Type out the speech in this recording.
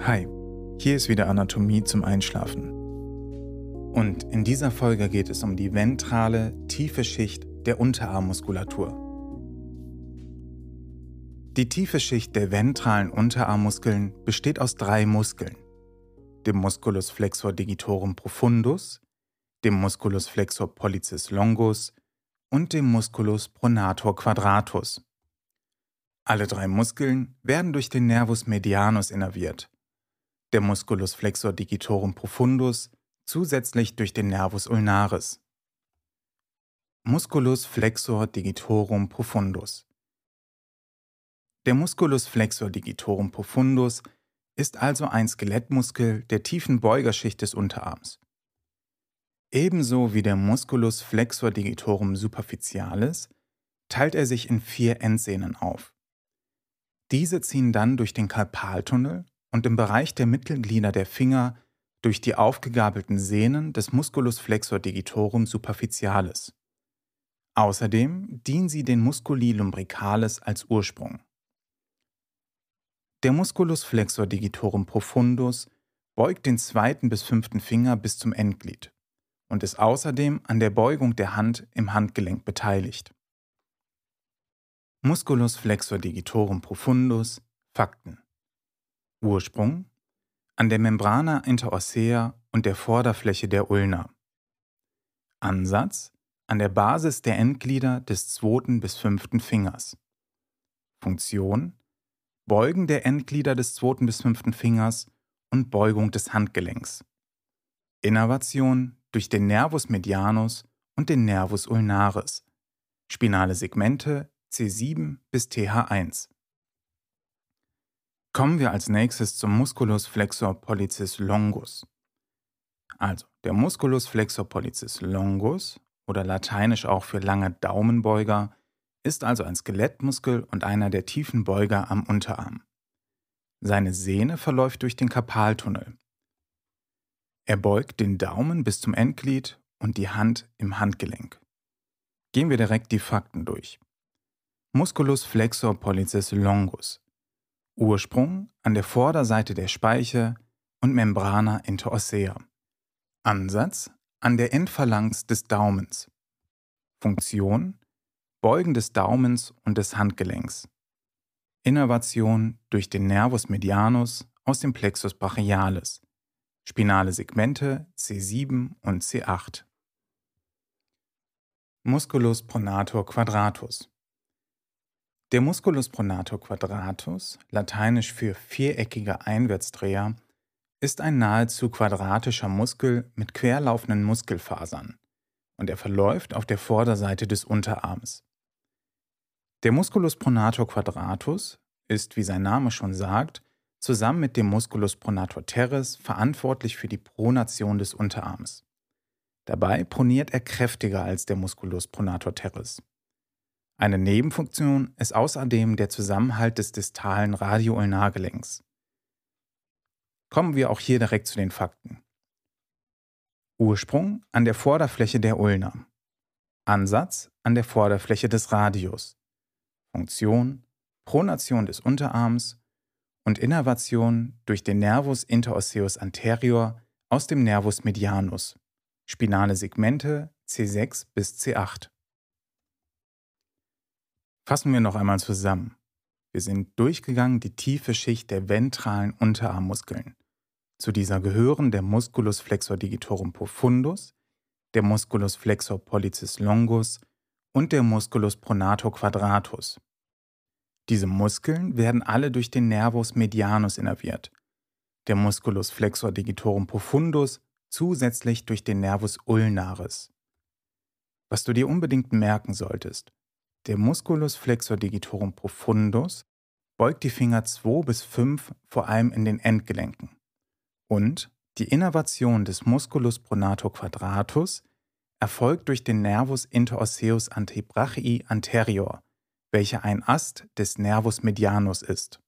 Hi, hier ist wieder Anatomie zum Einschlafen. Und in dieser Folge geht es um die ventrale, tiefe Schicht der Unterarmmuskulatur. Die tiefe Schicht der ventralen Unterarmmuskeln besteht aus drei Muskeln: dem Musculus flexor digitorum profundus, dem Musculus flexor pollicis longus und dem Musculus pronator quadratus. Alle drei Muskeln werden durch den Nervus medianus innerviert, der Musculus flexor digitorum profundus zusätzlich durch den Nervus ulnaris. Musculus flexor digitorum profundus. Der Musculus flexor digitorum profundus ist also ein Skelettmuskel der tiefen Beugerschicht des Unterarms. Ebenso wie der Musculus flexor digitorum superficialis teilt er sich in vier Endsehnen auf. Diese ziehen dann durch den Karpaltunnel und im Bereich der Mittelglieder der Finger durch die aufgegabelten Sehnen des Musculus flexor digitorum superficialis. Außerdem dienen sie den Musculi lumbricalis als Ursprung. Der Musculus flexor digitorum profundus beugt den zweiten bis fünften Finger bis zum Endglied und ist außerdem an der Beugung der Hand im Handgelenk beteiligt. Musculus flexor digitorum profundus Fakten Ursprung an der Membrana interossea und der Vorderfläche der Ulna. Ansatz an der Basis der Endglieder des zweiten bis fünften Fingers. Funktion Beugen der Endglieder des zweiten bis fünften Fingers und Beugung des Handgelenks. Innervation durch den Nervus medianus und den Nervus ulnaris. Spinale Segmente C7 bis TH1. Kommen wir als nächstes zum Musculus flexor pollicis longus. Also, der Musculus flexor pollicis longus oder lateinisch auch für lange Daumenbeuger ist also ein Skelettmuskel und einer der tiefen Beuger am Unterarm. Seine Sehne verläuft durch den Karpaltunnel. Er beugt den Daumen bis zum Endglied und die Hand im Handgelenk. Gehen wir direkt die Fakten durch. Musculus flexor pollicis longus Ursprung an der Vorderseite der Speiche und Membrana interossea. Ansatz an der Endphalanx des Daumens. Funktion Beugen des Daumens und des Handgelenks. Innervation durch den Nervus medianus aus dem Plexus brachialis. Spinale Segmente C7 und C8. Musculus pronator quadratus. Der Musculus pronator quadratus, lateinisch für viereckiger Einwärtsdreher, ist ein nahezu quadratischer Muskel mit querlaufenden Muskelfasern und er verläuft auf der Vorderseite des Unterarms. Der Musculus pronator quadratus ist, wie sein Name schon sagt, zusammen mit dem Musculus pronator teres verantwortlich für die Pronation des Unterarms. Dabei proniert er kräftiger als der Musculus pronator teres. Eine Nebenfunktion ist außerdem der Zusammenhalt des distalen Radioulnargelenks. Kommen wir auch hier direkt zu den Fakten. Ursprung an der Vorderfläche der Ulna. Ansatz an der Vorderfläche des Radius. Funktion Pronation des Unterarms und Innervation durch den Nervus interosseus anterior aus dem Nervus medianus. Spinale Segmente C6 bis C8. Fassen wir noch einmal zusammen. Wir sind durchgegangen die tiefe Schicht der ventralen Unterarmmuskeln. Zu dieser gehören der Musculus flexor digitorum profundus, der Musculus flexor pollicis longus und der Musculus pronator quadratus. Diese Muskeln werden alle durch den Nervus medianus innerviert, der Musculus flexor digitorum profundus zusätzlich durch den Nervus ulnaris. Was du dir unbedingt merken solltest, der Musculus flexor digitorum profundus beugt die Finger 2 bis 5 vor allem in den Endgelenken. Und die Innervation des Musculus pronator quadratus erfolgt durch den Nervus interosseus antebrachii anterior, welcher ein Ast des Nervus medianus ist.